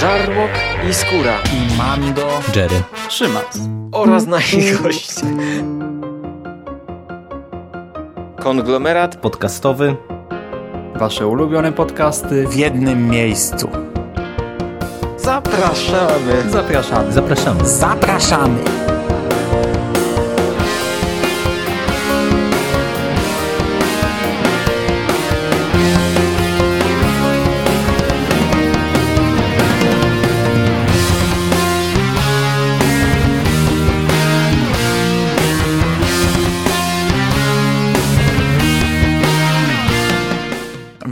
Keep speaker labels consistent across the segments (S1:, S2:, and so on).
S1: Żarłok i Skóra
S2: i Mando,
S3: Jerry,
S4: Szymas
S1: oraz nasi goście. Konglomerat
S3: podcastowy.
S4: Wasze ulubione podcasty
S2: w jednym miejscu.
S1: Zapraszamy.
S4: Zapraszamy.
S3: Zapraszamy.
S2: Zapraszamy.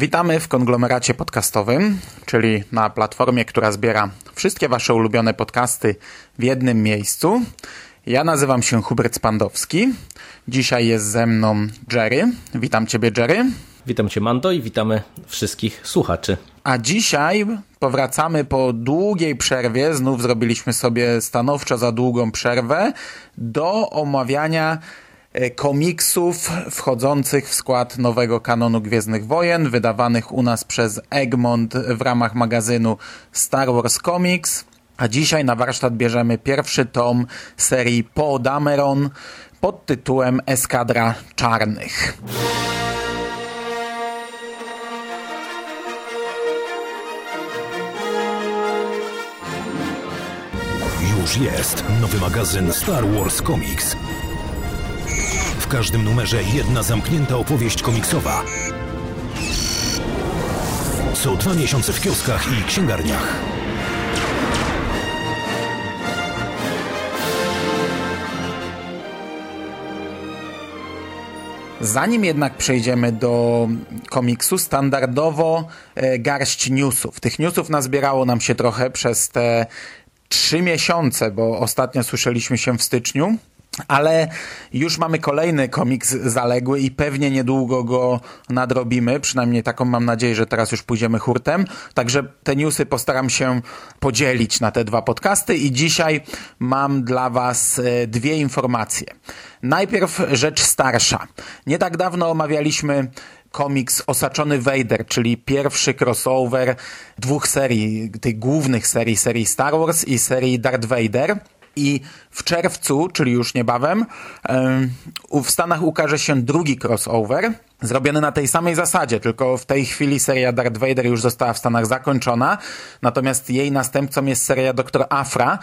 S2: Witamy w konglomeracie podcastowym, czyli na platformie, która zbiera wszystkie Wasze ulubione podcasty w jednym miejscu. Ja nazywam się Hubert Spandowski. Dzisiaj jest ze mną Jerry. Witam Ciebie, Jerry.
S3: Witam Cię, Mando, i witamy wszystkich słuchaczy.
S2: A dzisiaj powracamy po długiej przerwie. Znów zrobiliśmy sobie stanowczo za długą przerwę do omawiania komiksów wchodzących w skład nowego kanonu Gwiezdnych Wojen, wydawanych u nas przez Egmont w ramach magazynu Star Wars Comics. A dzisiaj na warsztat bierzemy pierwszy tom serii Poe Dameron pod tytułem Eskadra Czarnych.
S5: Już jest nowy magazyn Star Wars Comics w każdym numerze jedna zamknięta opowieść komiksowa. Co dwa miesiące w kioskach i księgarniach.
S2: Zanim jednak przejdziemy do komiksu, standardowo e, garść newsów. Tych newsów nazbierało nam się trochę przez te trzy miesiące, bo ostatnio słyszeliśmy się w styczniu ale już mamy kolejny komiks zaległy i pewnie niedługo go nadrobimy, przynajmniej taką mam nadzieję, że teraz już pójdziemy hurtem, także te newsy postaram się podzielić na te dwa podcasty i dzisiaj mam dla Was e, dwie informacje. Najpierw rzecz starsza. Nie tak dawno omawialiśmy komiks Osaczony Vader, czyli pierwszy crossover dwóch serii, tych głównych serii, serii Star Wars i serii Darth Vader i w czerwcu, czyli już niebawem, w Stanach ukaże się drugi crossover, zrobiony na tej samej zasadzie, tylko w tej chwili seria Darth Vader już została w Stanach zakończona, natomiast jej następcą jest seria Dr. Afra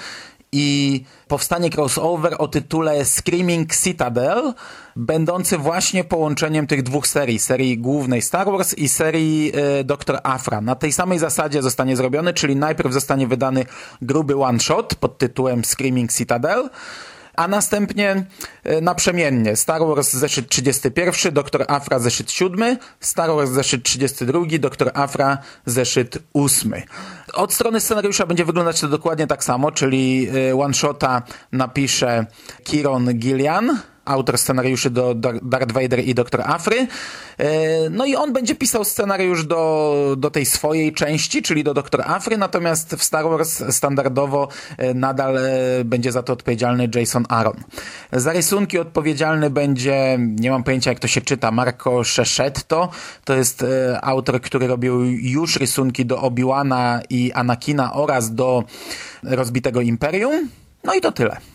S2: i powstanie crossover o tytule Screaming Citadel, będący właśnie połączeniem tych dwóch serii, serii głównej Star Wars i serii y. Afra. Na tej samej zasadzie zostanie zrobiony, czyli najpierw zostanie wydany gruby one-shot pod tytułem Screaming Citadel, a następnie e, naprzemiennie Star Wars zeszyt 31, Dr. Afra zeszyt 7, Star Wars zeszyt 32, Dr. Afra zeszyt 8. Od strony scenariusza będzie wyglądać to dokładnie tak samo, czyli e, one-shota napisze Kieron Gillian, autor scenariuszy do Darth Vader i Doktor Afry. E, no i on będzie pisał scenariusz do, do tej swojej części, czyli do Doktor Afry, natomiast w Star Wars standardowo e, nadal e, będzie za to odpowiedzialny Jason Aaron. Za rysunki odpowiedzialny będzie, nie mam pojęcia jak to się czyta, Marco Szeszetto. To jest autor, który robił już rysunki do Obi-Wana i Anakina oraz do Rozbitego Imperium. No i to tyle.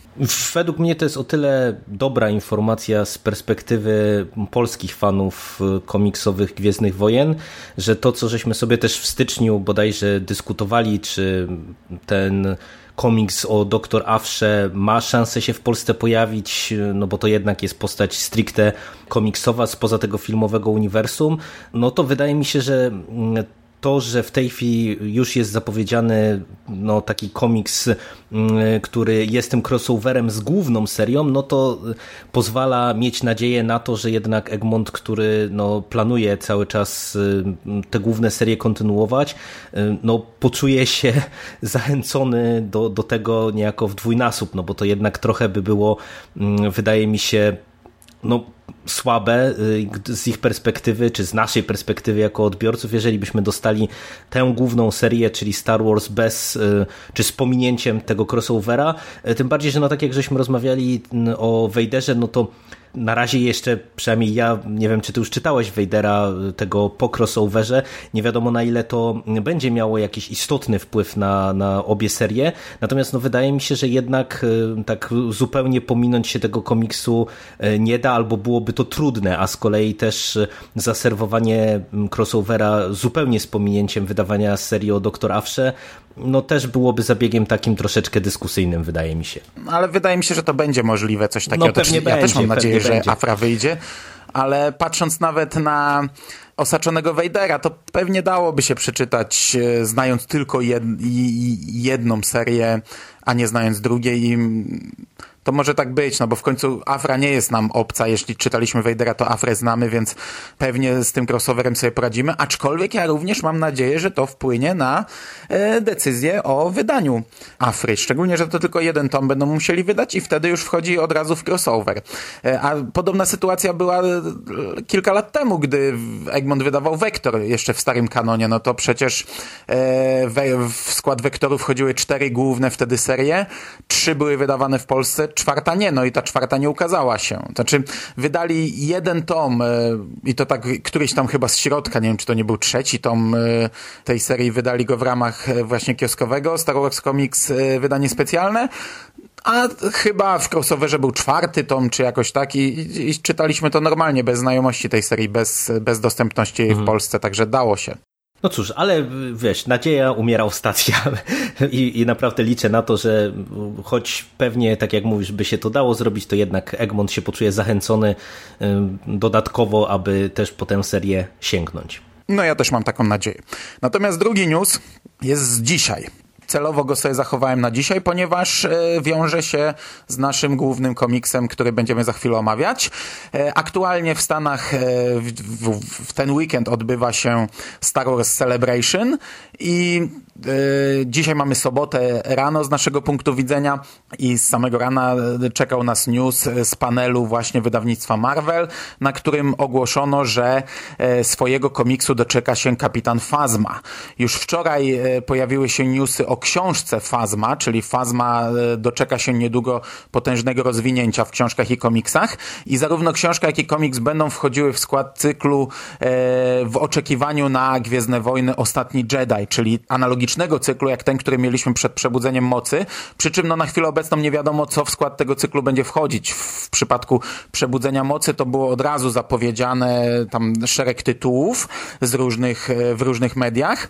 S3: Według mnie to jest o tyle dobra informacja z perspektywy polskich fanów y, komiksowych Gwiezdnych Wojen, że to, co żeśmy sobie też w styczniu bodajże dyskutowali, czy ten komiks o Doktor Afrze ma szansę się w Polsce pojawić, y, no bo to jednak jest postać stricte komiksowa spoza tego filmowego uniwersum, no to wydaje mi się, że mm, to, że w tej chwili już jest zapowiedziany no, taki komiks, mm, który jest tym crossoverem z główną serią, no to pozwala mieć nadzieję na to, że jednak Egmont, który no, planuje cały czas y, te główne serie kontynuować, y, no, poczuje się zachęcony do, do tego niejako w dwójnasób, no bo to jednak trochę by było, mm, wydaje mi się, no, słabe y, z ich perspektywy, czy z naszej perspektywy jako odbiorców, jeżeli byśmy dostali tę główną serię, czyli Star Wars bez, y, czy z pominięciem tego crossovera, y, tym bardziej, że no tak jak żeśmy rozmawiali o Wejderze, no to na razie jeszcze, przynajmniej ja, nie wiem czy ty już czytałeś Vadera, tego po crossoverze, nie wiadomo na ile to będzie miało jakiś istotny wpływ na, na obie serie, natomiast no, wydaje mi się, że jednak e, tak zupełnie pominąć się tego komiksu e, nie da, albo byłoby to trudne, a z kolei też zaserwowanie crossovera zupełnie z pominięciem wydawania serii o Doktor Afrze, no też byłoby zabiegiem takim troszeczkę dyskusyjnym, wydaje mi się.
S2: Ale wydaje mi się, że to będzie możliwe, coś takiego.
S3: No, pewnie
S2: też,
S3: będzie,
S2: ja też mam nadzieję, że
S3: będzie.
S2: Afra wyjdzie, ale patrząc nawet na osaczonego Wejdera, to pewnie dałoby się przeczytać, e, znając tylko jed, jedną serię, a nie znając drugiej. I to może tak być, no bo w końcu Afra nie jest nam obca. Jeśli czytaliśmy Wejdera, to Afrę znamy, więc pewnie z tym crossoverem sobie poradzimy. Aczkolwiek ja również mam nadzieję, że to wpłynie na e, decyzję o wydaniu Afry. Szczególnie, że to tylko jeden tom będą musieli wydać i wtedy już wchodzi od razu w crossover. E, a podobna sytuacja była e, kilka lat temu, gdy Egmont wydawał Vektor jeszcze w starym kanonie. No to przecież e, we, w skład Vektorów wchodziły cztery główne wtedy serie. Trzy były wydawane w Polsce, czwarta nie, no i ta czwarta nie ukazała się. Znaczy, wydali jeden tom e, i to tak któryś tam chyba z środka, nie wiem, czy to nie był trzeci tom e, tej serii, wydali go w ramach e, właśnie kioskowego, Star Wars Comics wydanie specjalne, a chyba w crossoverze był czwarty tom, czy jakoś tak i, i, i czytaliśmy to normalnie, bez znajomości tej serii, bez, bez dostępności jej w Polsce, także dało się.
S3: No cóż, ale wiesz, nadzieja umiera ostatnia I, i naprawdę liczę na to, że choć pewnie, tak jak mówisz, by się to dało zrobić, to jednak Egmont się poczuje zachęcony dodatkowo, aby też po tę serię sięgnąć.
S2: No ja też mam taką nadzieję. Natomiast drugi news jest z dzisiaj celowo go sobie zachowałem na dzisiaj, ponieważ e, wiąże się z naszym głównym komiksem, który będziemy za chwilę omawiać. E, aktualnie w Stanach e, w, w, w ten weekend odbywa się Star Wars Celebration i dzisiaj mamy sobotę rano z naszego punktu widzenia i z samego rana czekał nas news z panelu właśnie wydawnictwa Marvel, na którym ogłoszono, że swojego komiksu doczeka się Kapitan Phasma. Już wczoraj pojawiły się newsy o książce Fazma, czyli Fazma e, doczeka się niedługo potężnego rozwinięcia w książkach i komiksach i zarówno książka, jak i komiks będą wchodziły w skład cyklu e, w oczekiwaniu na Gwiezdne Wojny Ostatni Jedi, czyli analogicznego cyklu jak ten, który mieliśmy przed Przebudzeniem Mocy, przy czym no, na chwilę obecną nie wiadomo, co w skład tego cyklu będzie wchodzić. W przypadku Przebudzenia Mocy to było od razu zapowiedziane tam szereg tytułów z różnych, e, w różnych mediach.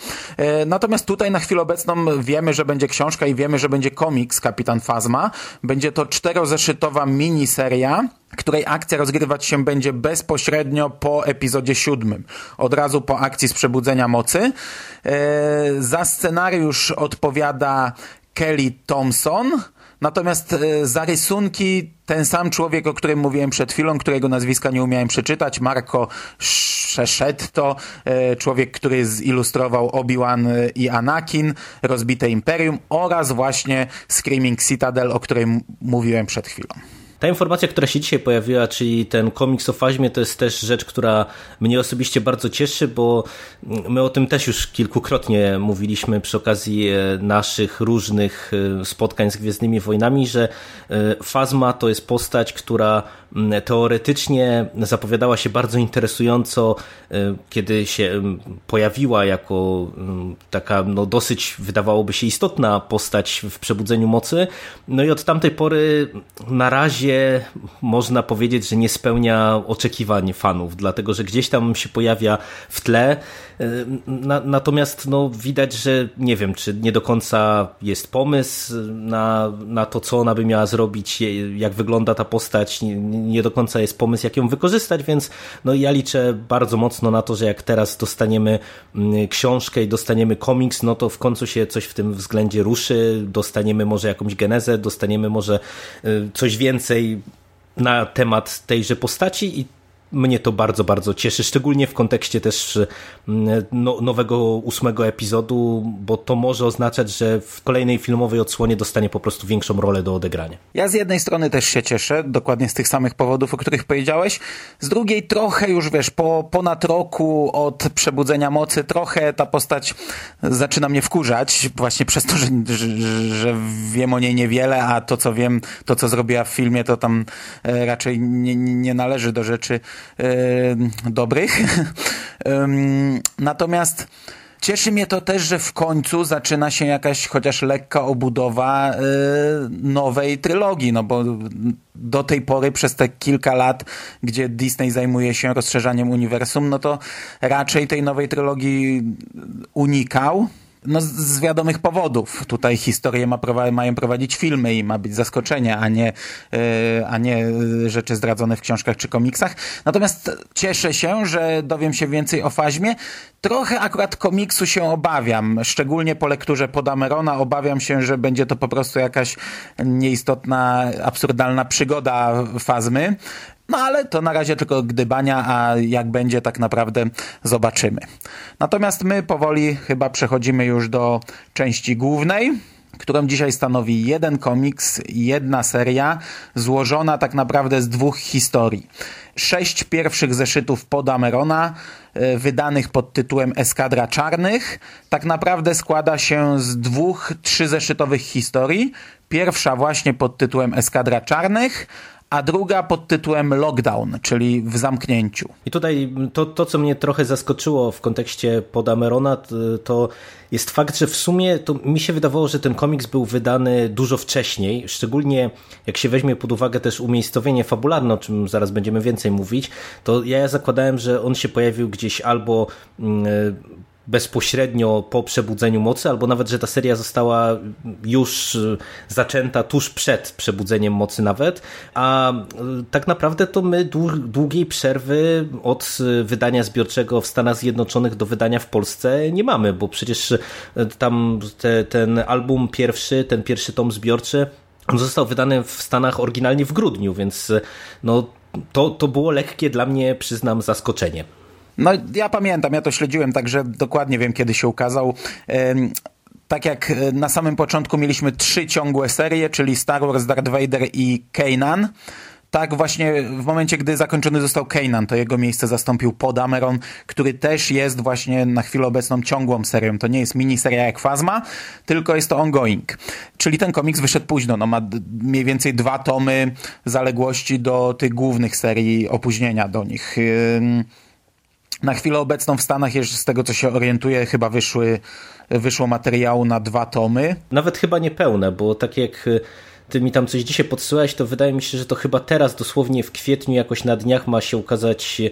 S2: Natomiast tutaj na chwilę obecną wiemy, wiemy, że będzie książka i wiemy, że będzie komiks Kapitan Fazma. Będzie to czterozeszytowa miniseria, której akcja rozgrywać się będzie bezpośrednio po epizodzie siódmym. Od razu po akcji z Przebudzenia Mocy. E, za scenariusz odpowiada Kelly Thompson, Natomiast e, za rysunki ten sam człowiek, o którym mówiłem przed chwilą, którego nazwiska nie umiałem przeczytać, Marco Szeszetto, e, człowiek, który zilustrował Obi-Wan i Anakin, Rozbite Imperium oraz właśnie Screaming Citadel, o której mówiłem przed chwilą.
S3: Ta informacja, która się dzisiaj pojawiła, czyli ten komiks o Faźmie, to jest też rzecz, która mnie osobiście bardzo cieszy, bo my o tym też już kilkukrotnie mówiliśmy przy okazji e, naszych różnych e, spotkań z Gwiezdnymi Wojnami, że e, Fazma to jest postać, która teoretycznie zapowiadała się bardzo interesująco, kiedy się pojawiła jako taka no, dosyć, wydawałoby się, istotna postać w Przebudzeniu Mocy. No i od tamtej pory na razie można powiedzieć, że nie spełnia oczekiwań fanów, dlatego że gdzieś tam się pojawia w tle. Na, natomiast no, widać, że nie wiem, czy nie do końca jest pomysł na, na to, co ona by miała zrobić, jak wygląda ta postać. Nie, nie do końca jest pomysł, jak ją wykorzystać, więc no, ja liczę bardzo mocno na to, że jak teraz dostaniemy mm, książkę i dostaniemy komiks, no to w końcu się coś w tym względzie ruszy, dostaniemy może jakąś genezę, dostaniemy może y, coś więcej na temat tejże postaci i mnie to bardzo, bardzo cieszy, szczególnie w kontekście też mm, no, nowego ósmego epizodu, bo to może oznaczać, że w kolejnej filmowej odsłonie dostanie po prostu większą rolę do odegrania.
S2: Ja z jednej strony też się cieszę, dokładnie z tych samych powodów, o których powiedziałeś, z drugiej trochę już, wiesz, po ponad roku od Przebudzenia Mocy, trochę ta postać zaczyna mnie wkurzać, właśnie przez to, że, że, że wiem o niej niewiele, a to, co wiem, to, co zrobiła w filmie, to tam e, raczej nie, nie należy do rzeczy dobrych. Natomiast Cieszy mnie to też, że w końcu zaczyna się jakaś chociaż lekka obudowa e, nowej trylogii, no bo do tej pory przez te kilka lat, gdzie Disney zajmuje się rozszerzaniem uniwersum, no to raczej tej nowej trylogii unikał. No z wiadomych powodów. Tutaj historię ma mają prowadzić filmy i ma być zaskoczenie, a nie, yy, a nie rzeczy zdradzone w książkach czy komiksach. Natomiast cieszę się, że dowiem się więcej o Faźmie. Trochę akurat komiksu się obawiam, szczególnie po lekturze Podamerona. Obawiam się, że będzie to po prostu jakaś nieistotna, absurdalna przygoda Fazmy. No ale to na razie tylko gdybania, a jak będzie tak naprawdę zobaczymy. Natomiast my powoli chyba przechodzimy już do części głównej którą dzisiaj stanowi jeden komiks, jedna seria, złożona tak naprawdę z dwóch historii. Sześć pierwszych zeszytów Podamerona, e, wydanych pod tytułem Eskadra Czarnych, tak naprawdę składa się z dwóch trzyzeszytowych historii. Pierwsza właśnie pod tytułem Eskadra Czarnych, a druga pod tytułem Lockdown, czyli w zamknięciu.
S3: I tutaj to, to co mnie trochę zaskoczyło w kontekście Podamerona, to jest fakt, że w sumie to mi się wydawało, że ten komiks był wydany dużo wcześniej, szczególnie jak się weźmie pod uwagę też umiejscowienie fabularne, o czym zaraz będziemy więcej mówić, to ja zakładałem, że on się pojawił gdzieś albo mm, bezpośrednio po przebudzeniu mocy, albo nawet, że ta seria została już y, zaczęta tuż przed przebudzeniem mocy nawet, a y, tak naprawdę to my długiej przerwy od y, wydania zbiorczego w Stanach Zjednoczonych do wydania w Polsce nie mamy, bo przecież tam te, ten album pierwszy, ten pierwszy tom zbiorczy, został wydany w Stanach oryginalnie w grudniu, więc no, to, to było lekkie dla mnie, przyznam, zaskoczenie.
S2: No ja pamiętam, ja to śledziłem, także dokładnie wiem, kiedy się ukazał. Tak jak e, na samym początku mieliśmy trzy ciągłe serie, czyli Star Wars, Darth Vader i Kanan, tak właśnie w momencie, gdy zakończony został Kanan, to jego miejsce zastąpił Podameron, który też jest właśnie na chwilę obecną ciągłą serią. To nie jest miniseria jak Fazma, tylko jest to ongoing. Czyli ten komiks wyszedł późno, no ma mniej więcej dwa tomy zaległości do tych głównych serii, opóźnienia do nich. Yy na chwilę obecną w Stanach, jeszcze z tego co się orientuję, chyba wyszły, wyszło materiału na dwa tomy.
S3: Nawet chyba niepełne, bo tak jak y, ty mi tam coś dzisiaj podsyłałeś, to wydaje mi się, że to chyba teraz, dosłownie w kwietniu, jakoś na dniach ma się ukazać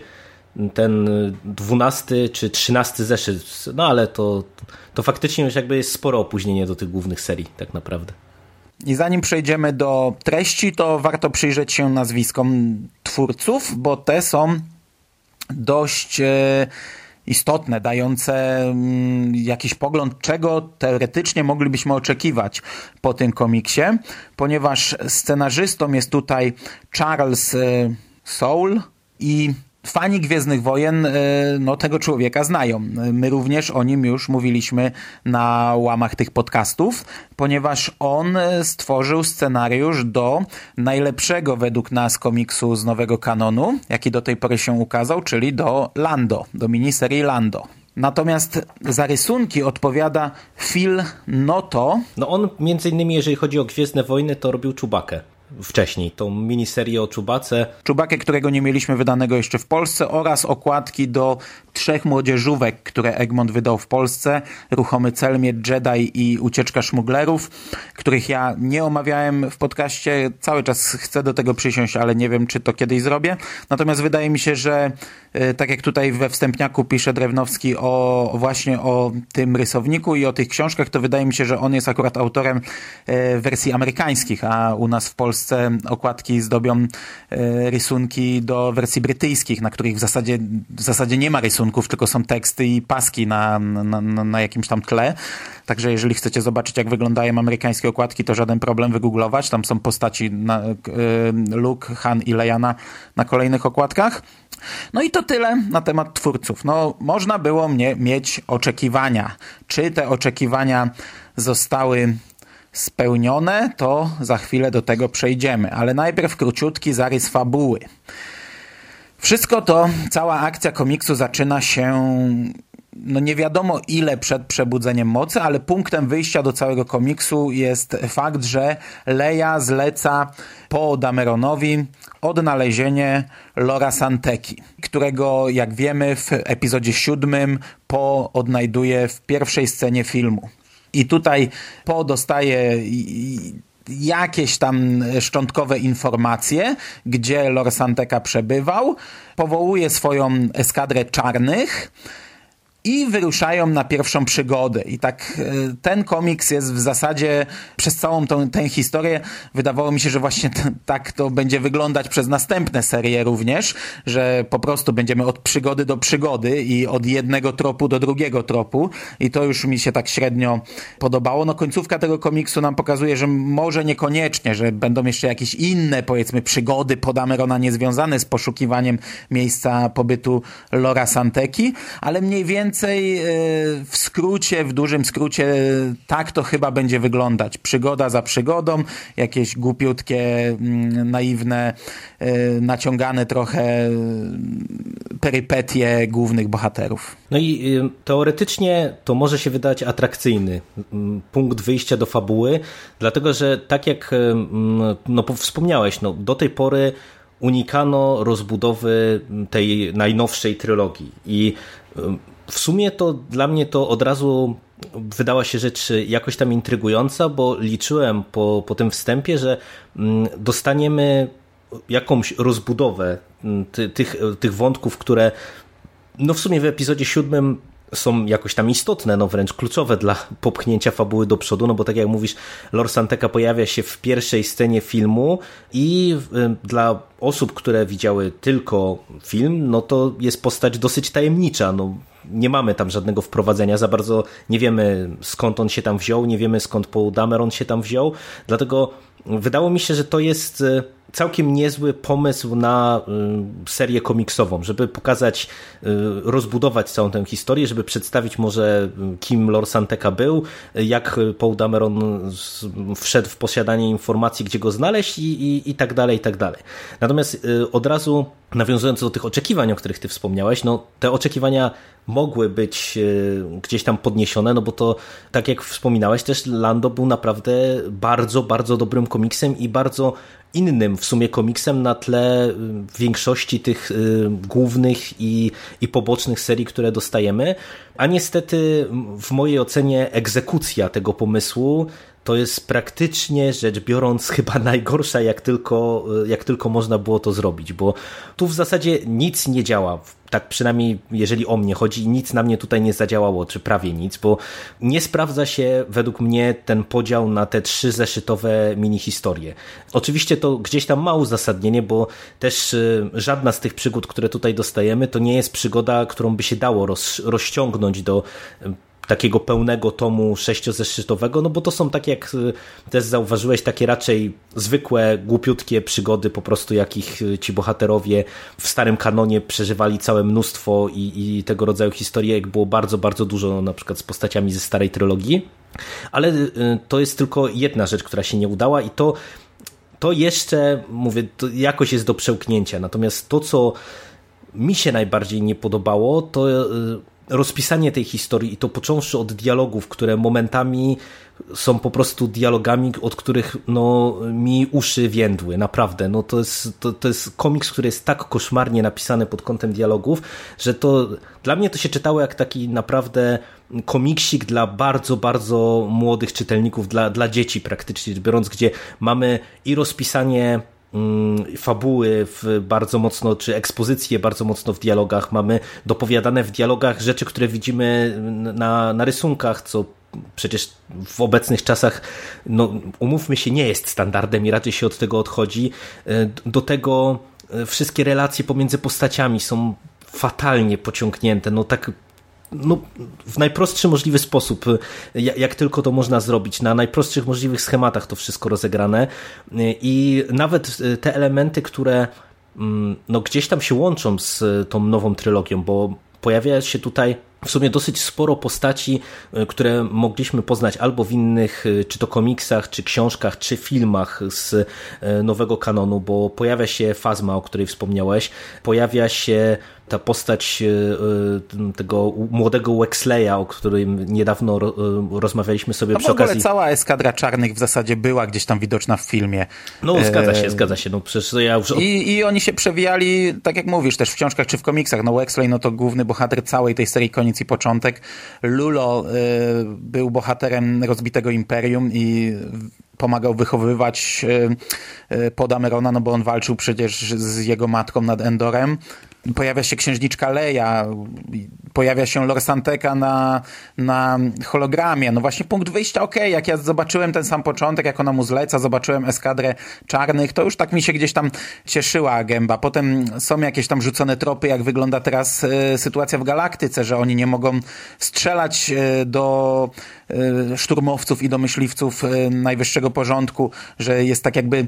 S3: ten dwunasty czy trzynasty zeszyt. No ale to, to faktycznie już jakby jest sporo opóźnienie do tych głównych serii, tak naprawdę.
S2: I zanim przejdziemy do treści, to warto przyjrzeć się nazwiskom twórców, bo te są dość e, istotne, dające mm, jakiś pogląd, czego teoretycznie moglibyśmy oczekiwać po tym komiksie, ponieważ scenarzystą jest tutaj Charles e, Soule i Fani Gwiezdnych Wojen e, no, tego człowieka znają. My również o nim już mówiliśmy na łamach tych podcastów, ponieważ on e, stworzył scenariusz do najlepszego według nas komiksu z nowego kanonu, jaki do tej pory się ukazał, czyli do Lando, do miniserii Lando. Natomiast za rysunki odpowiada Phil Noto.
S3: No on między innymi, jeżeli chodzi o Gwiezdne Wojny, to robił Czubakę wcześniej, tą miniserię o Czubace.
S2: Czubakę, którego nie mieliśmy wydanego jeszcze w Polsce oraz okładki do trzech młodzieżówek, które Egmont wydał w Polsce. Ruchomy Celmie, Jedi i Ucieczka Szmuglerów, których ja nie omawiałem w podcaście. Cały czas chcę do tego przysiąść, ale nie wiem, czy to kiedyś zrobię. Natomiast wydaje mi się, że e, tak jak tutaj we wstępniaku pisze Drewnowski o właśnie o tym rysowniku i o tych książkach, to wydaje mi się, że on jest akurat autorem e, wersji amerykańskich, a u nas w Polsce Polsce okładki zdobią e, rysunki do wersji brytyjskich, na których w zasadzie, w zasadzie nie ma rysunków, tylko są teksty i paski na, na, na, jakimś tam tle. Także jeżeli chcecie zobaczyć, jak wyglądają amerykańskie okładki, to żaden problem wygooglować. Tam są postaci na, y, Luke, Han i Leia na, na kolejnych okładkach. No i to tyle na temat twórców. No, można było mnie mieć oczekiwania. Czy te oczekiwania zostały spełnione, to za chwilę do tego przejdziemy. Ale najpierw króciutki zarys fabuły. Wszystko to, cała akcja komiksu zaczyna się no nie wiadomo ile przed przebudzeniem mocy, ale punktem wyjścia do całego komiksu jest fakt, że Leia zleca po Dameronowi odnalezienie Lora Santeki, którego jak wiemy w epizodzie siódmym Po odnajduje w pierwszej scenie filmu. I tutaj Po dostaje jakieś tam szczątkowe informacje, gdzie Lor Santeka przebywał, powołuje swoją eskadrę czarnych, i wyruszają na pierwszą przygodę. I tak e, ten komiks jest w zasadzie przez całą tą, tę historię wydawało mi się, że właśnie tak to będzie wyglądać przez następne serie również, że po prostu będziemy od przygody do przygody i od jednego tropu do drugiego tropu i to już mi się tak średnio podobało. No końcówka tego komiksu nam pokazuje, że może niekoniecznie, że będą jeszcze jakieś inne powiedzmy przygody Podamerona niezwiązane z poszukiwaniem miejsca pobytu Lora Santeki, ale mniej więcej więcej e, w skrócie, w dużym skrócie, tak to chyba będzie wyglądać. Przygoda za przygodą, jakieś głupiutkie, mm, naiwne, e, naciągane trochę mm, perypetie głównych bohaterów.
S3: No i y, teoretycznie to może się wydać atrakcyjny mm, punkt wyjścia do fabuły, dlatego że tak jak no, wspomniałeś, no, do tej pory unikano rozbudowy tej najnowszej trylogii i w sumie to dla mnie to od razu wydała się rzecz jakoś tam intrygująca, bo liczyłem po, po tym wstępie, że mm, dostaniemy jakąś rozbudowę mm, tych, tych wątków, które no w sumie w epizodzie siódmym są jakoś tam istotne, no wręcz kluczowe dla popchnięcia fabuły do przodu, no bo tak jak mówisz, Lor Santeka pojawia się w pierwszej scenie filmu i dla osób, które widziały tylko film, no to jest postać dosyć tajemnicza, no nie mamy tam żadnego wprowadzenia, za bardzo nie wiemy skąd on się tam wziął, nie wiemy skąd Paul Dameron się tam wziął, dlatego wydało mi się, że to jest e, całkiem niezły pomysł na e, serię komiksową, żeby pokazać, e, rozbudować całą tę historię, żeby przedstawić może kim Lord Santeka był, jak Paul Dameron wszedł w posiadanie informacji, gdzie go znaleźć i, i, i tak dalej, i tak dalej. Natomiast od razu nawiązując do tych oczekiwań, o których ty wspomniałeś, no te oczekiwania mogły być gdzieś tam podniesione, no bo to, tak jak wspominałeś, też Lando był naprawdę bardzo, bardzo dobrym komiksem i bardzo innym w sumie komiksem na tle e, większości tych e, głównych i, i pobocznych serii, które dostajemy. A niestety w mojej ocenie egzekucja tego pomysłu to jest praktycznie rzecz biorąc chyba najgorsza, jak tylko, jak tylko można było to zrobić, bo tu w zasadzie nic nie działa. Tak przynajmniej jeżeli o mnie chodzi, nic na mnie tutaj nie zadziałało, czy prawie nic, bo nie sprawdza się według mnie ten podział na te trzy zeszytowe mini historie. Oczywiście to gdzieś tam ma uzasadnienie, bo też y, żadna z tych przygód, które tutaj dostajemy, to nie jest przygoda, którą by się dało roz, rozciągnąć do takiego pełnego tomu sześciozeszytowego, no bo to są tak jak y, też zauważyłeś, takie raczej zwykłe, głupiutkie przygody, po prostu jakich y, ci bohaterowie w starym kanonie przeżywali całe mnóstwo i, i tego rodzaju jak było bardzo, bardzo dużo na przykład z postaciami ze starej trylogii, ale y, to jest tylko jedna rzecz, która się nie udała i to to jeszcze, mówię, to jakoś jest do przełknięcia. Natomiast to, co mi się najbardziej nie podobało, to rozpisanie tej historii i to począwszy od dialogów, które momentami są po prostu dialogami, od których no, mi uszy więdły, naprawdę. No, to, jest, to, to jest komiks, który jest tak koszmarnie napisany pod kątem dialogów, że to dla mnie to się czytało jak taki naprawdę komiksik dla bardzo, bardzo młodych czytelników, dla, dla dzieci praktycznie biorąc, gdzie mamy i rozpisanie fabuły w bardzo mocno, czy ekspozycje bardzo mocno w dialogach. Mamy dopowiadane w dialogach rzeczy, które widzimy na, na rysunkach, co przecież w obecnych czasach, no umówmy się, nie jest standardem i raczej się od tego odchodzi. Do tego wszystkie relacje pomiędzy postaciami są fatalnie pociągnięte, no tak no, w najprostszy możliwy sposób, jak tylko to można zrobić, na najprostszych możliwych schematach to wszystko rozegrane i nawet te elementy, które mm, no, gdzieś tam się łączą z tą nową trylogią, bo pojawia się tutaj w sumie dosyć sporo postaci, które mogliśmy poznać albo w innych, czy to komiksach, czy książkach, czy filmach z nowego kanonu, bo pojawia się Fazma, o której wspomniałeś, pojawia się ta postać e, e, tego młodego Wexleya, o którym niedawno e, rozmawialiśmy sobie
S2: no
S3: przy okazji.
S2: Cała eskadra czarnych w zasadzie była gdzieś tam widoczna w filmie.
S3: No zgadza się, zgadza się. No, przecież ja już...
S2: I, I oni się przewijali, tak jak mówisz, też w książkach czy w komiksach. No Wexley no to główny bohater całej tej serii koniec i początek. Lulo y, był bohaterem rozbitego imperium i pomagał wychowywać y, Podamerona, no bo on walczył przecież z jego matką nad Endorem pojawia się księżniczka Leia, pojawia się Lor Santeka na, na hologramie. No właśnie punkt wyjścia, okej, okay, jak ja zobaczyłem ten sam początek, jak ona mu zleca, zobaczyłem eskadrę czarnych, to już tak mi się gdzieś tam cieszyła gęba. Potem są jakieś tam rzucone tropy, jak wygląda teraz y, sytuacja w galaktyce, że oni nie mogą strzelać y, do szturmowców i do myśliwców najwyższego porządku, że jest tak jakby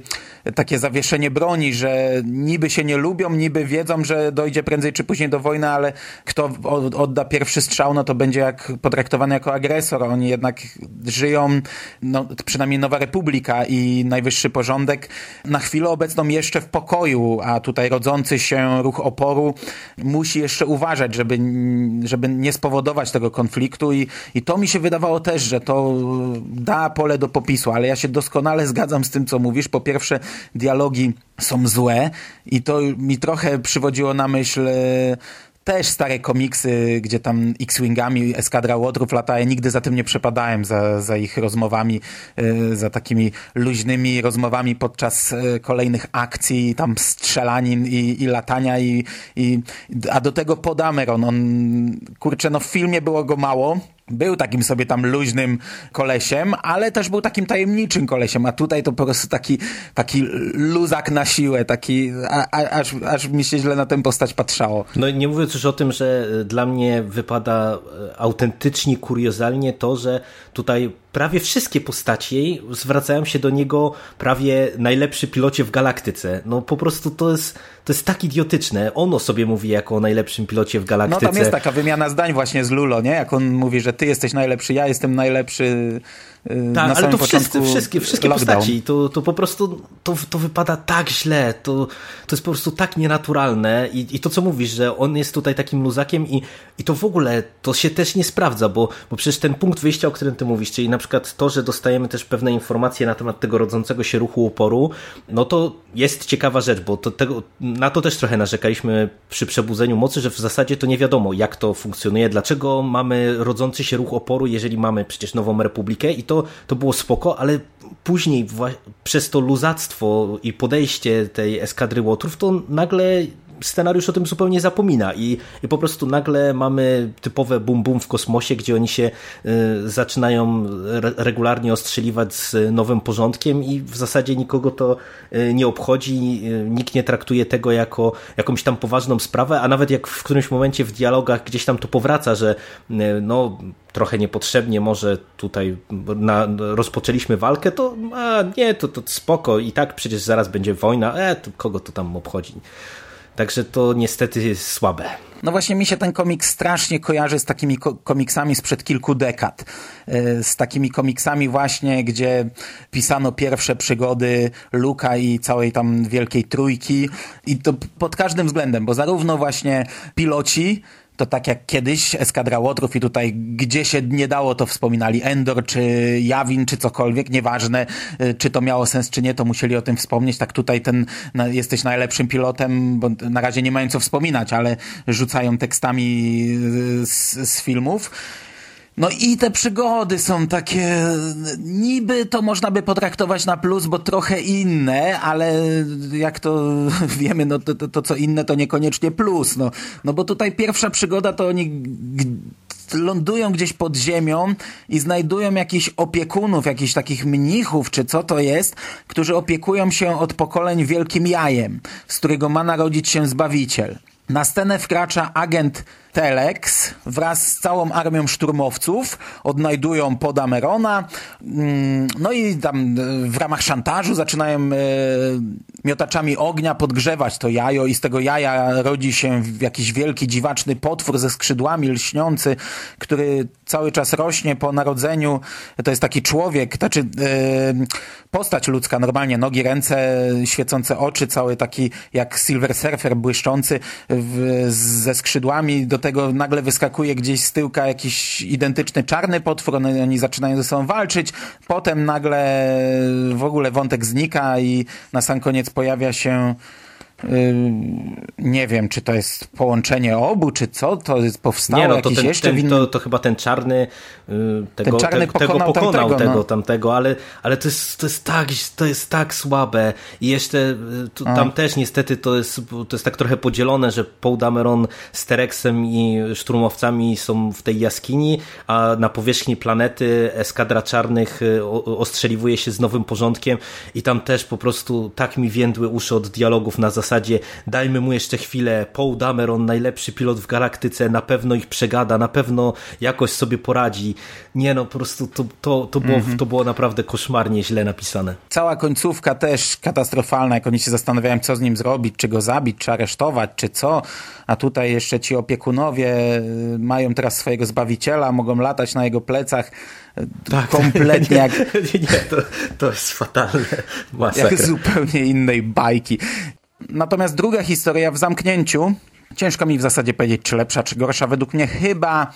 S2: takie zawieszenie broni, że niby się nie lubią, niby wiedzą, że dojdzie prędzej czy później do wojny, ale kto odda pierwszy strzał, no to będzie jak potraktowany jako agresor. Oni jednak żyją, no, przynajmniej Nowa Republika i najwyższy porządek na chwilę obecną jeszcze w pokoju, a tutaj rodzący się ruch oporu musi jeszcze uważać, żeby, żeby nie spowodować tego konfliktu i, i to mi się wydawało też, że to da pole do popisu, ale ja się doskonale zgadzam z tym, co mówisz. Po pierwsze, dialogi są złe i to mi trochę przywodziło na myśl e, też stare komiksy, gdzie tam X-Wingami eskadra Łotrów lata, ja nigdy za tym nie przepadałem, za, za ich rozmowami, e, za takimi luźnymi rozmowami podczas e, kolejnych akcji, tam strzelanin i, i latania i, i a do tego Podameron, on, kurczę, no w filmie było go mało, był takim sobie tam luźnym kolesiem, ale też był takim tajemniczym kolesiem, a tutaj to po prostu taki, taki luzak na siłę, taki, a, a, aż, aż mi się źle na tę postać patrzało.
S3: No nie mówiąc już o tym, że dla mnie wypada e, autentycznie kuriozalnie to, że tutaj prawie wszystkie postaci zwracają się do niego prawie najlepszy pilocie w galaktyce. No po prostu to jest, to jest tak idiotyczne. Ono sobie mówi jako o najlepszym pilocie w galaktyce.
S2: No tam jest taka wymiana zdań właśnie z Lulo, nie? Jak on mówi, że ty jesteś najlepszy, ja jestem najlepszy
S3: tak, ale to wszyscy, wszystkie, wszystkie postaci, to, to po prostu to, to wypada tak źle, to, to jest po prostu tak nienaturalne i, i to co mówisz, że on jest tutaj takim luzakiem i, i to w ogóle to się też nie sprawdza, bo, bo przecież ten punkt wyjścia, o którym ty mówisz, czyli na przykład to, że dostajemy też pewne informacje na temat tego rodzącego się ruchu oporu, no to jest ciekawa rzecz, bo to, tego, na to też trochę narzekaliśmy przy przebudzeniu mocy, że w zasadzie to nie wiadomo jak to funkcjonuje, dlaczego mamy rodzący się ruch oporu, jeżeli mamy przecież nową republikę i to, to było spoko, ale później przez to luzactwo i podejście tej eskadry Łotrów, to nagle scenariusz o tym zupełnie zapomina i, i po prostu nagle mamy typowe bum bum w kosmosie, gdzie oni się y, zaczynają re regularnie ostrzeliwać z nowym porządkiem i w zasadzie nikogo to y, nie obchodzi, y, nikt nie traktuje tego jako jakąś tam poważną sprawę, a nawet jak w którymś momencie w dialogach gdzieś tam to powraca, że y, no trochę niepotrzebnie może tutaj na, rozpoczęliśmy walkę, to a nie, to, to spoko i tak przecież zaraz będzie wojna, e, to kogo to tam obchodzi. Także to niestety jest słabe.
S2: No właśnie mi się ten komiks strasznie kojarzy z takimi ko komiksami sprzed kilku dekad. E, z takimi komiksami właśnie, gdzie pisano pierwsze przygody Luka i całej tam wielkiej trójki. I to pod każdym względem, bo zarówno właśnie piloci, to tak jak kiedyś Eskadra Łotrów i tutaj gdzie się nie dało to wspominali Endor czy Jawin czy cokolwiek, nieważne y, czy to miało sens czy nie, to musieli o tym wspomnieć. Tak tutaj ten jesteś najlepszym pilotem, bo na razie nie mają co wspominać, ale rzucają tekstami y, z, z filmów. No i te przygody są takie, niby to można by potraktować na plus, bo trochę inne, ale jak to wiemy, no to, to, to co inne to niekoniecznie plus, no, no bo tutaj pierwsza przygoda to oni lądują gdzieś pod ziemią i znajdują jakichś opiekunów, jakichś takich mnichów, czy co to jest, którzy opiekują się od pokoleń wielkim jajem, z którego ma narodzić się Zbawiciel. Na scenę wkracza agent Telex wraz z całą armią szturmowców odnajdują Podamerona mm, no i tam e, w ramach szantażu zaczynają e, miotaczami ognia podgrzewać to jajo i z tego jaja rodzi się jakiś wielki, dziwaczny potwór ze skrzydłami lśniący, który cały czas rośnie po narodzeniu. To jest taki człowiek, znaczy e, postać ludzka, normalnie nogi, ręce, świecące oczy, cały taki jak Silver Surfer błyszczący w, ze skrzydłami do tego nagle wyskakuje gdzieś z tyłka jakiś identyczny czarny potwór, oni, oni zaczynają ze sobą walczyć, potem nagle w ogóle wątek znika i na sam koniec pojawia się nie wiem, czy to jest połączenie obu, czy co, to jest powstało
S3: nie, no, to
S2: jakiś
S3: ten,
S2: jeszcze
S3: ten, to, to chyba ten czarny y, tego,
S2: ten czarny
S3: te,
S2: pokonał
S3: tego pokonał
S2: tamtego,
S3: tego,
S2: no.
S3: tamtego, ale, ale to, jest, to, jest tak, to jest tak słabe i jeszcze y, tu, tam też niestety to jest, to jest tak trochę podzielone, że Paul Dameron z Terexem i szturmowcami są w tej jaskini, a na powierzchni planety eskadra czarnych y, ostrzeliwuje się z nowym porządkiem i tam też po prostu tak mi więdły uszy od dialogów na zasadzie daj dajmy mu jeszcze chwilę. Paul Dameron, najlepszy pilot w galaktyce, na pewno ich przegada, na pewno jakoś sobie poradzi. Nie no, po prostu to, to, to, było, mm -hmm. to było naprawdę koszmarnie źle napisane.
S2: Cała końcówka też katastrofalna, jak oni się zastanawiają, co z nim zrobić, czy go zabić, czy aresztować, czy co. A tutaj jeszcze ci opiekunowie y, mają teraz swojego zbawiciela, mogą latać na jego plecach. Tak, kompletnie
S3: nie,
S2: jak...
S3: Nie, to, to jest fatalne. Masakra.
S2: Jak zupełnie innej bajki. Natomiast druga historia w zamknięciu, ciężko mi w zasadzie powiedzieć, czy lepsza, czy gorsza. Według mnie chyba,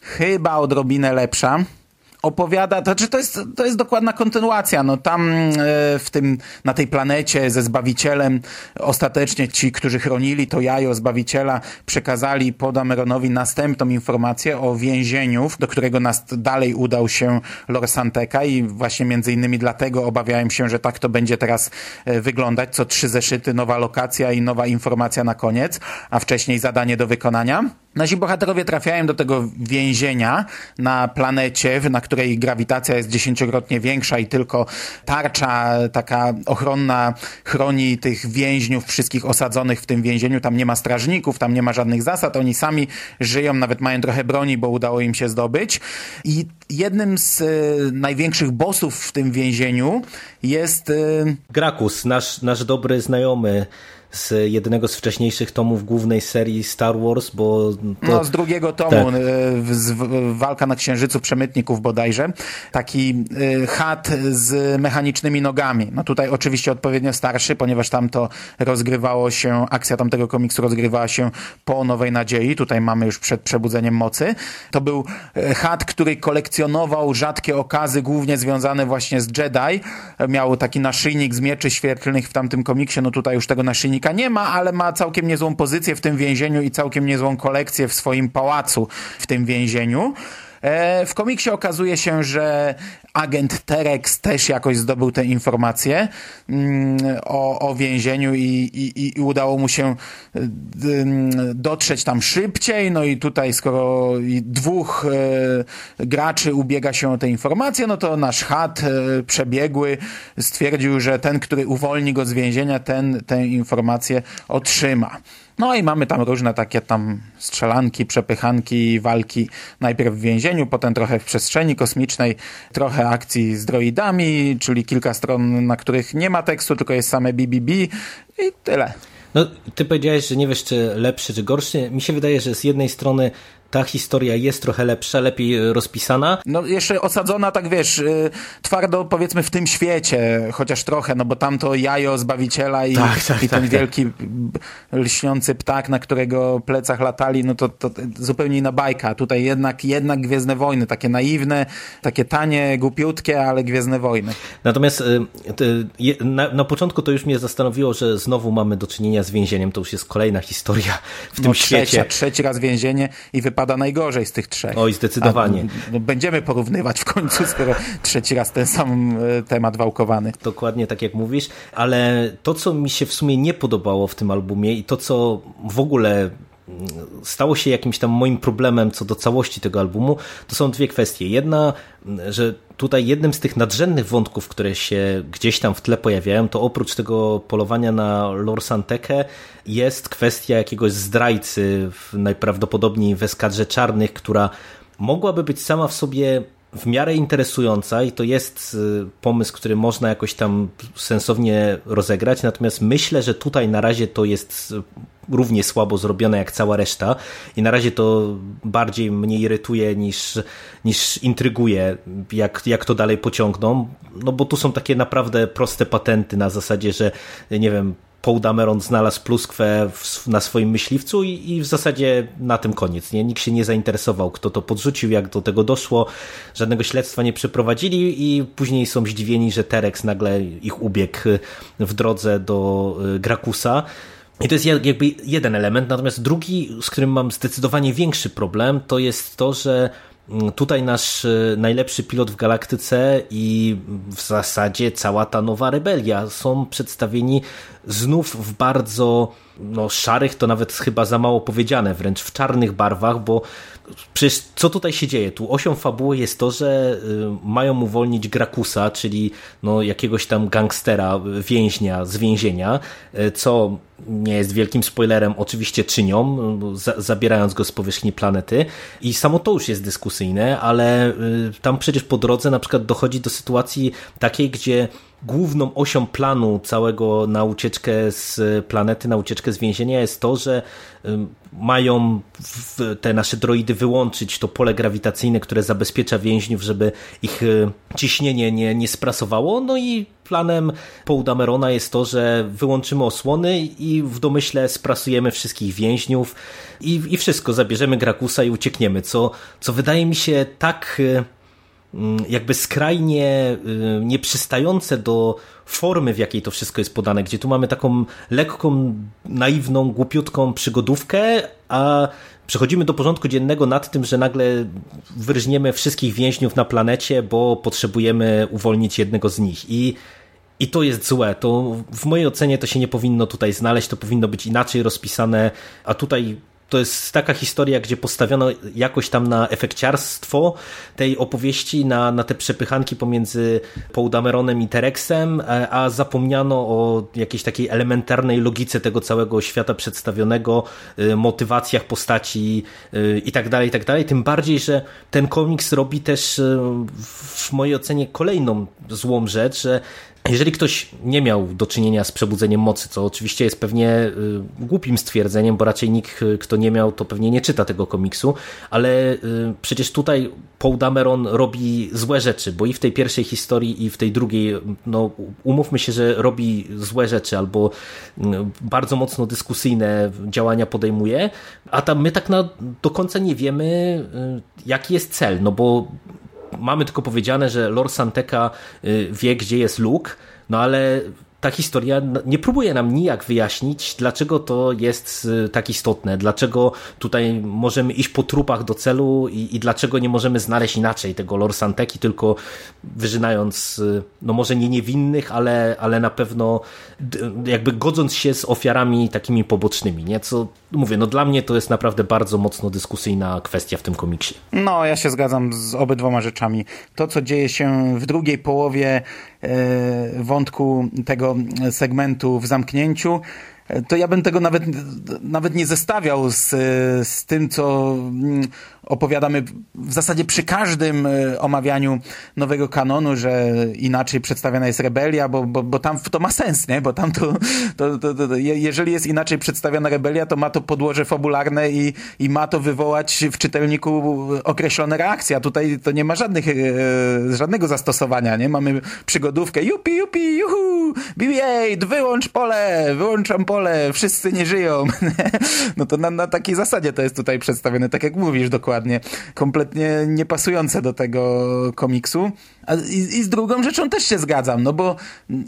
S2: chyba odrobinę lepsza opowiada, to znaczy to jest, to jest dokładna kontynuacja. No tam e, w tym, na tej planecie ze Zbawicielem ostatecznie ci, którzy chronili to jajo Zbawiciela, przekazali Podameronowi następną informację o więzieniu, do którego nas dalej udał się Lor i właśnie między innymi dlatego obawiałem się, że tak to będzie teraz e, wyglądać. Co trzy zeszyty, nowa lokacja i nowa informacja na koniec, a wcześniej zadanie do wykonania. Nasi bohaterowie trafiają do tego więzienia na planecie, na której grawitacja jest dziesięciokrotnie większa i tylko tarcza taka ochronna chroni tych więźniów, wszystkich osadzonych w tym więzieniu. Tam nie ma strażników, tam nie ma żadnych zasad. Oni sami żyją, nawet mają trochę broni, bo udało im się zdobyć. I jednym z y, największych bossów w tym więzieniu jest... Y...
S3: Grakus, nasz, nasz dobry znajomy z jednego z wcześniejszych tomów głównej serii Star Wars, bo...
S2: To... No, z drugiego tomu, tak. E, z, Walka na Księżycu Przemytników bodajże. Taki y, chat z mechanicznymi nogami. No tutaj oczywiście odpowiednio starszy, ponieważ tam to rozgrywało się, akcja tamtego komiksu rozgrywała się po Nowej Nadziei. Tutaj mamy już przed Przebudzeniem Mocy. To był e, chat, który kolekcjonował rzadkie okazy, głównie związane właśnie z Jedi. Miał taki naszyjnik z mieczy świetlnych w tamtym komiksie, no tutaj już tego naszyjnika nie ma, ale ma całkiem niezłą pozycję w tym więzieniu i całkiem niezłą kolekcję w swoim pałacu w tym więzieniu. E, w komiksie okazuje się, że agent Terex też jakoś zdobył te informacje mm, o, o więzieniu i, i, i udało mu się y, dotrzeć tam szybciej. No i tutaj, skoro dwóch e, graczy ubiega się o te informacje, no to nasz chat e, przebiegły stwierdził, że ten, który uwolni go z więzienia, ten tę informację otrzyma. No i mamy tam różne takie tam strzelanki, przepychanki, walki. Najpierw w więzieniu, potem trochę w przestrzeni kosmicznej, trochę akcji z droidami, czyli kilka stron, na których nie ma tekstu, tylko jest same BBB i tyle.
S3: No, ty powiedziałeś, że nie wiesz, czy lepszy, czy gorszy. Mi się wydaje, że z jednej strony ta historia jest trochę lepsza, lepiej rozpisana.
S2: No jeszcze osadzona, tak wiesz, y, twardo powiedzmy w tym świecie, chociaż trochę, no bo tam to jajo Zbawiciela i, tak, tak, i ten tak, tak. wielki lśniący ptak, na którego plecach latali, no to, to zupełnie inna bajka. Tutaj jednak, jednak Gwiezdne Wojny, takie naiwne, takie tanie, głupiutkie, ale Gwiezdne Wojny.
S3: Natomiast y, na, na początku to już mnie zastanowiło, że znowu mamy do czynienia z więzieniem, to już jest kolejna historia w tym
S2: no,
S3: świecie.
S2: Trzecia, trzeci raz więzienie i wypada wypada najgorzej z tych trzech.
S3: Oj, zdecydowanie.
S2: A, no, będziemy porównywać w końcu, skoro trzeci raz ten sam e, temat wałkowany.
S3: Dokładnie tak jak mówisz, ale to, co mi się w sumie nie podobało w tym albumie i to, co w ogóle stało się jakimś tam moim problemem co do całości tego albumu, to są dwie kwestie. Jedna, że tutaj jednym z tych nadrzędnych wątków, które się gdzieś tam w tle pojawiają, to oprócz tego polowania na Lorsantekę jest kwestia jakiegoś zdrajcy, najprawdopodobniej w eskadrze czarnych, która mogłaby być sama w sobie w miarę interesująca i to jest y, pomysł, który można jakoś tam sensownie rozegrać, natomiast myślę, że tutaj na razie to jest równie słabo zrobione jak cała reszta i na razie to bardziej mnie irytuje niż, niż intryguje, jak, jak to dalej pociągną, no bo tu są takie naprawdę proste patenty na zasadzie, że nie wiem, Paul Dameron znalazł pluskwę na swoim myśliwcu i, i, w zasadzie na tym koniec. Nie? Nikt się nie zainteresował, kto to podrzucił, jak do tego doszło. Żadnego śledztwa nie przeprowadzili i później są zdziwieni, że Terex nagle ich ubiegł w drodze do y, Grakusa. I to jest jakby jeden element, natomiast drugi, z którym mam zdecydowanie większy problem, to jest to, że tutaj nasz y, najlepszy pilot w galaktyce i w zasadzie cała ta nowa rebelia są przedstawieni znów w bardzo no, szarych, to nawet chyba za mało powiedziane, wręcz w czarnych barwach, bo przecież co tutaj się dzieje? Tu osią fabuły jest to, że y, mają uwolnić Grakusa, czyli no, jakiegoś tam gangstera, więźnia z więzienia, y, co nie jest wielkim spoilerem, oczywiście czynią, za, zabierając go z powierzchni planety i samo to już jest dyskusyjne, ale y, tam przecież po drodze na przykład dochodzi do sytuacji takiej, gdzie główną osią planu całego na ucieczkę z planety, na ucieczkę z więzienia jest to, że mają te nasze droidy wyłączyć to pole grawitacyjne, które zabezpiecza więźniów, żeby ich y, ciśnienie nie, nie sprasowało. No i planem Paul Damerona jest to, że wyłączymy osłony i w domyśle sprasujemy wszystkich więźniów i, i wszystko, zabierzemy Grakusa i uciekniemy, co, co wydaje mi się tak y, Mm, jakby skrajnie y, nieprzystające do formy, w jakiej to wszystko jest podane, gdzie tu mamy taką lekką, naiwną, głupiutką przygodówkę, a przechodzimy do porządku dziennego nad tym, że nagle wyrżniemy wszystkich więźniów na planecie, bo potrzebujemy uwolnić jednego z nich. I i to jest złe. To w mojej ocenie to się nie powinno tutaj znaleźć, to powinno być inaczej rozpisane, a tutaj to jest taka historia, gdzie postawiono jakoś tam na efekciarstwo tej opowieści, na, na te przepychanki pomiędzy Paul Dameronem i Terexem, e, a zapomniano o jakiejś takiej elementarnej logice tego całego świata przedstawionego, e, motywacjach postaci e, i tak dalej, i tak dalej. Tym bardziej, że ten komiks robi też w mojej ocenie kolejną złą rzecz, że jeżeli ktoś nie miał do czynienia z przebudzeniem mocy, co oczywiście jest pewnie y, głupim stwierdzeniem, bo raczej nikt, y, kto nie miał, to pewnie nie czyta tego komiksu, ale y, przecież tutaj Paul Dameron robi złe rzeczy, bo i w tej pierwszej historii, i w tej drugiej, no umówmy się, że robi złe rzeczy albo bardzo mocno dyskusyjne działania podejmuje, a tam my tak na, do końca nie wiemy, jaki jest cel, no bo mamy tylko powiedziane, że Lord Santeka y, wie, gdzie jest Luke, no ale ta historia nie próbuje nam nijak wyjaśnić, dlaczego to jest y, tak istotne, dlaczego tutaj możemy iść po trupach do celu i, i dlaczego nie możemy znaleźć inaczej tego Lor Santeki, tylko wyżynając, y, no może nie niewinnych, ale, ale na pewno jakby godząc się z ofiarami takimi pobocznymi, nie? Co mówię, no dla mnie to jest naprawdę bardzo mocno dyskusyjna kwestia w tym komiksie.
S2: No, ja się zgadzam z obydwoma rzeczami. To, co dzieje się w drugiej połowie e, wątku tego segmentu w zamknięciu, to ja bym tego nawet, nawet nie zestawiał z, z tym, co mm, opowiadamy w zasadzie przy każdym e, omawianiu nowego kanonu, że inaczej przedstawiana jest rebelia, bo, bo, bo tam to ma sens, nie? Bo tam to, to, to, to, jeżeli jest inaczej przedstawiona rebelia, to ma to podłoże fabularne i, i ma to wywołać w czytelniku określone reakcje, a tutaj to nie ma żadnych, e, żadnego zastosowania, nie? Mamy przygodówkę, jupi, jupi, juhu, BB-8, wyłącz pole, wyłączam pole, wszyscy nie żyją. no to na, na takiej zasadzie to jest tutaj przedstawione, tak jak mówisz dokładnie dokładnie. Kompletnie niepasujące do tego komiksu. I, I z drugą rzeczą też się zgadzam, no bo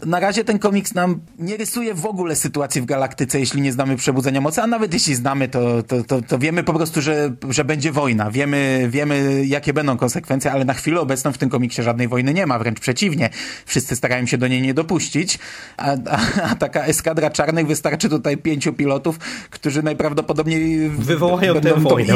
S2: na razie ten komiks nam nie rysuje w ogóle sytuacji w galaktyce, jeśli nie znamy Przebudzenia Mocy, a nawet jeśli znamy, to, to, to, to wiemy po prostu, że, że będzie wojna. Wiemy, wiemy, jakie będą konsekwencje, ale na chwilę obecną w tym komiksie żadnej wojny nie ma, wręcz przeciwnie. Wszyscy starają się do niej nie dopuścić, a, a, a taka eskadra czarnych wystarczy tutaj pięciu pilotów, którzy najprawdopodobniej
S3: wywołają tę wojnę.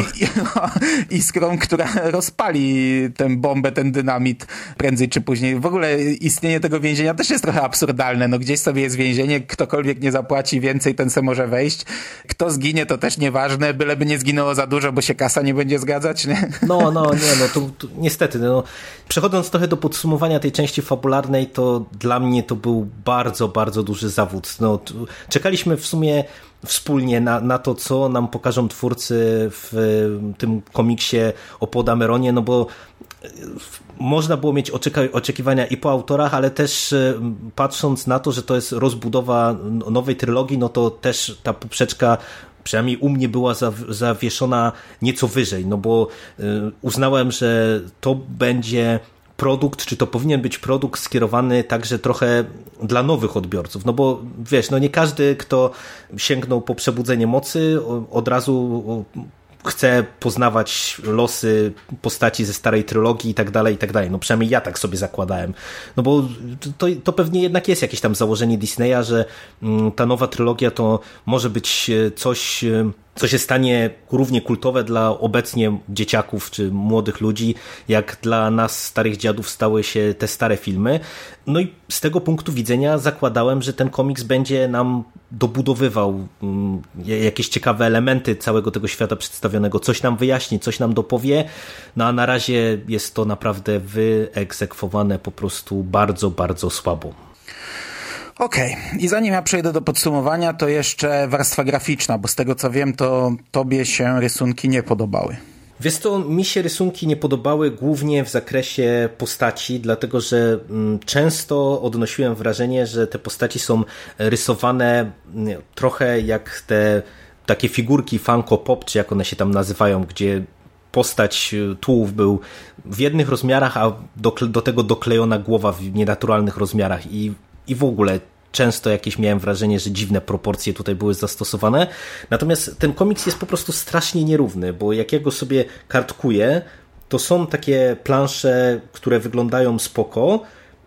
S2: I, iskrą, która rozpali tę bombę, ten dynamit prędzej czy później. W ogóle istnienie tego więzienia też jest trochę absurdalne. No gdzieś sobie jest więzienie, ktokolwiek nie zapłaci więcej, ten se może wejść. Kto zginie, to też nieważne, byleby nie zginęło za dużo, bo się kasa nie będzie zgadzać, nie?
S3: No, no, nie, no, to, to niestety, no. Przechodząc trochę do podsumowania tej części fabularnej, to dla mnie to był bardzo, bardzo duży zawód. No, czekaliśmy w sumie wspólnie na, na to, co nam pokażą twórcy w tym komiksie o Podameronie, no bo można było mieć oczekiwania i po autorach, ale też e, patrząc na to, że to jest rozbudowa nowej trylogii, no to też ta poprzeczka przynajmniej u mnie była zawieszona nieco wyżej, no bo e, uznałem, że to będzie produkt, czy to powinien być produkt skierowany także trochę dla nowych odbiorców, no bo wiesz, no nie każdy, kto sięgnął po przebudzenie mocy, od razu chce poznawać losy postaci ze starej trylogii i tak dalej, i tak dalej. No przynajmniej ja tak sobie zakładałem. No bo to, to pewnie jednak jest jakieś tam założenie Disneya, że mm, ta nowa trylogia to może być e, coś e, co się stanie równie kultowe dla obecnie dzieciaków czy młodych ludzi, jak dla nas starych dziadów stały się te stare filmy. No i z tego punktu widzenia zakładałem, że ten komiks będzie nam dobudowywał mm, jakieś ciekawe elementy całego tego świata przedstawionego, coś nam wyjaśni, coś nam dopowie, no a na razie jest to naprawdę wyegzekwowane po prostu bardzo, bardzo słabo.
S2: Okej, okay. i zanim ja przejdę do podsumowania, to jeszcze warstwa graficzna, bo z tego co wiem, to tobie się rysunki nie podobały.
S3: Wiesz to mi się rysunki nie podobały głównie w zakresie postaci, dlatego że mm, często odnosiłem wrażenie, że te postaci są rysowane mm, trochę jak te takie figurki Funko Pop, czy jak one się tam nazywają, gdzie postać y, tułów był w jednych rozmiarach, a do, do tego doklejona głowa w nienaturalnych rozmiarach i i w ogóle często jakieś miałem wrażenie, że dziwne proporcje tutaj były zastosowane. Natomiast ten komiks jest po prostu strasznie nierówny, bo jak ja go sobie kartkuję, to są takie plansze, które wyglądają spoko,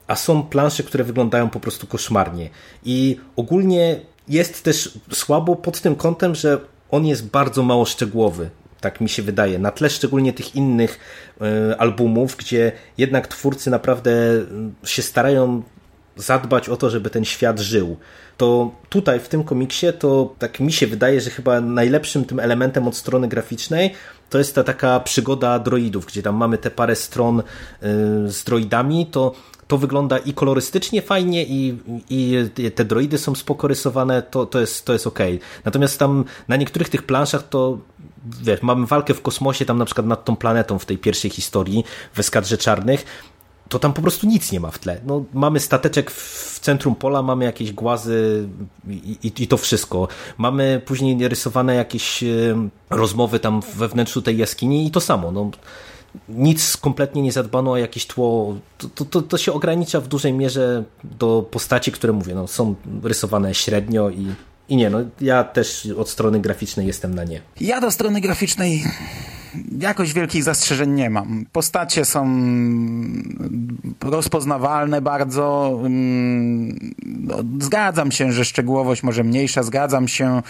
S3: a są plansze, które wyglądają po prostu koszmarnie. I ogólnie jest też słabo pod tym kątem, że on jest bardzo mało szczegółowy. Tak mi się wydaje. Na tle szczególnie tych innych y, albumów, gdzie jednak twórcy naprawdę się starają zadbać o to, żeby ten świat żył. To tutaj w tym komiksie to tak mi się wydaje, że chyba najlepszym tym elementem od strony graficznej to jest ta taka przygoda droidów, gdzie tam mamy te parę stron y, z droidami, to to wygląda i kolorystycznie fajnie i, i te droidy są spoko rysowane, to, to, jest, to jest ok. Natomiast tam na niektórych tych planszach to wiesz, mamy walkę w kosmosie tam na przykład nad tą planetą w tej pierwszej historii w eskadrze czarnych to tam po prostu nic nie ma w tle. No, mamy stateczek w centrum pola, mamy jakieś głazy i, i, i, to wszystko. Mamy później rysowane jakieś rozmowy tam we wnętrzu tej jaskini i to samo. No, nic kompletnie nie zadbano o jakieś tło. To, to, to się ogranicza w dużej mierze do postaci, które mówię, no, są rysowane średnio i, i nie, no ja też od strony graficznej jestem na nie.
S2: Ja do strony graficznej jakoś wielkich zastrzeżeń nie mam. Postacie są rozpoznawalne bardzo. Mm, no, zgadzam się, że szczegółowość może mniejsza, zgadzam się e,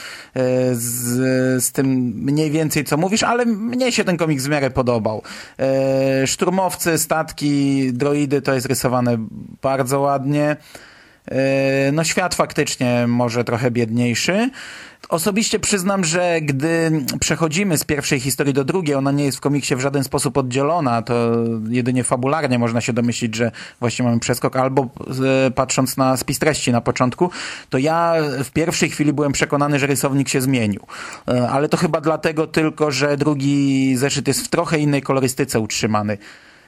S2: z, z tym mniej więcej, co mówisz, ale mnie się ten komiks w miarę podobał. E, szturmowcy, statki, droidy to jest rysowane bardzo ładnie. E, no świat faktycznie może trochę biedniejszy. Osobiście przyznam, że gdy przechodzimy z pierwszej historii do drugiej, ona nie jest w komiksie w żaden sposób oddzielona, to jedynie fabularnie można się domyślić, że właśnie mamy przeskok, albo patrząc na spis treści na początku, to ja w pierwszej chwili byłem przekonany, że rysownik się zmienił. E, ale to chyba dlatego tylko, że drugi zeszyt jest w trochę innej kolorystyce utrzymany.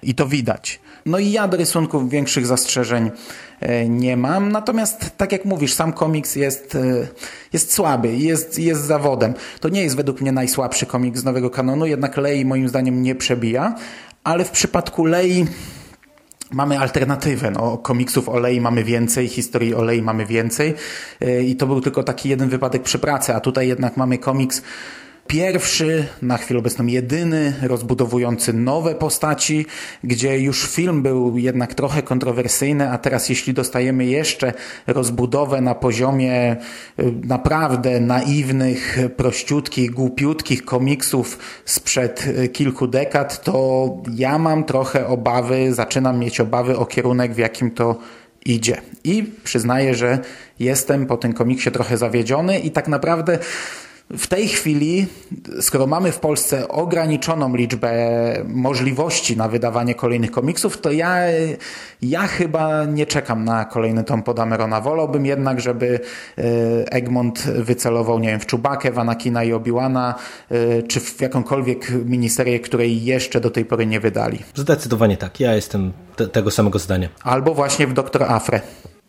S2: I to widać. No i ja do rysunków większych zastrzeżeń e, nie mam. Natomiast, tak jak mówisz, sam komiks jest, e, jest słaby, jest, jest zawodem. To nie jest według mnie najsłabszy komiks z nowego kanonu, jednak Lei moim zdaniem nie przebija. Ale w przypadku Lei mamy alternatywę. No, komiksów o Lei mamy więcej, historii o Lei mamy więcej e, i to był tylko taki jeden wypadek przy pracy, a tutaj jednak mamy komiks Pierwszy, na chwilę obecną jedyny, rozbudowujący nowe postaci, gdzie już film był jednak trochę kontrowersyjny, a teraz jeśli dostajemy jeszcze rozbudowę na poziomie y, naprawdę naiwnych, prościutkich, głupiutkich komiksów sprzed y, kilku dekad, to ja mam trochę obawy, zaczynam mieć obawy o kierunek, w jakim to idzie. I przyznaję, że jestem po tym komiksie trochę zawiedziony i tak naprawdę w tej chwili, skoro mamy w Polsce ograniczoną liczbę możliwości na wydawanie kolejnych komiksów, to ja, ja chyba nie czekam na kolejny tom Podamerona. Wolałbym jednak, żeby e, Egmont wycelował, nie wiem, w Czubakę, w Anakina i Obiłana, e, czy w jakąkolwiek miniserię, której jeszcze do tej pory nie wydali.
S3: Zdecydowanie tak. Ja jestem te, tego samego zdania.
S2: Albo właśnie w Doktor Afre.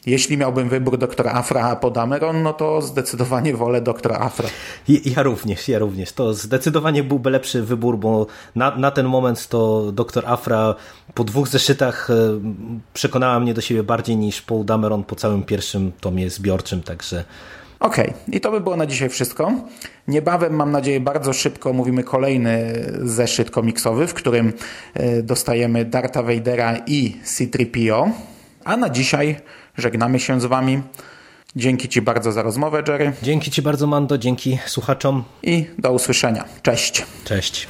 S2: Jeśli miałbym wybór doktora Afra a Podameron, no to zdecydowanie wolę doktora Afra.
S3: Ja również, ja również. To zdecydowanie byłby lepszy wybór, bo na, na ten moment to doktor Afra po dwóch zeszytach e, przekonała mnie do siebie bardziej niż Paul Dameron po całym pierwszym tomie zbiorczym, także...
S2: Okej, okay. i to by było na dzisiaj wszystko. Niebawem, mam nadzieję, bardzo szybko mówimy kolejny zeszyt komiksowy, w którym e, dostajemy Darta Vadera i C-3PO. A na dzisiaj Żegnamy się z Wami. Dzięki Ci bardzo za rozmowę, Jerry.
S3: Dzięki Ci bardzo, Mando. Dzięki słuchaczom.
S2: I do usłyszenia. Cześć.
S3: Cześć.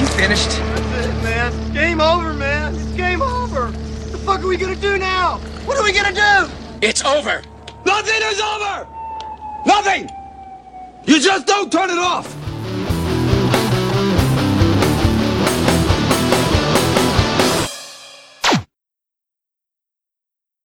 S6: You finished? That's it, man. Game over, man. It's game over. What the fuck are we gonna do now? What are we gonna do?
S7: It's over.
S6: Nothing is over. Nothing. You just don't turn it off.